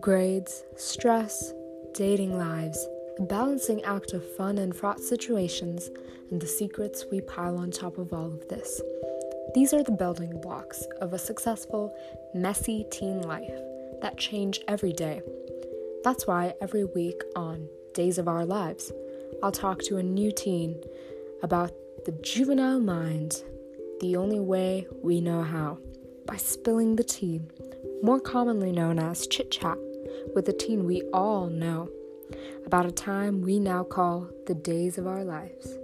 grades, stress, dating lives, a balancing act of fun and fraught situations, and the secrets we pile on top of all of this. These are the building blocks of a successful, messy teen life that change every day. That's why every week on Days of Our Lives, I'll talk to a new teen about the juvenile mind, the only way we know how, by spilling the tea, more commonly known as chit chat, with a teen we all know, about a time we now call the days of our lives.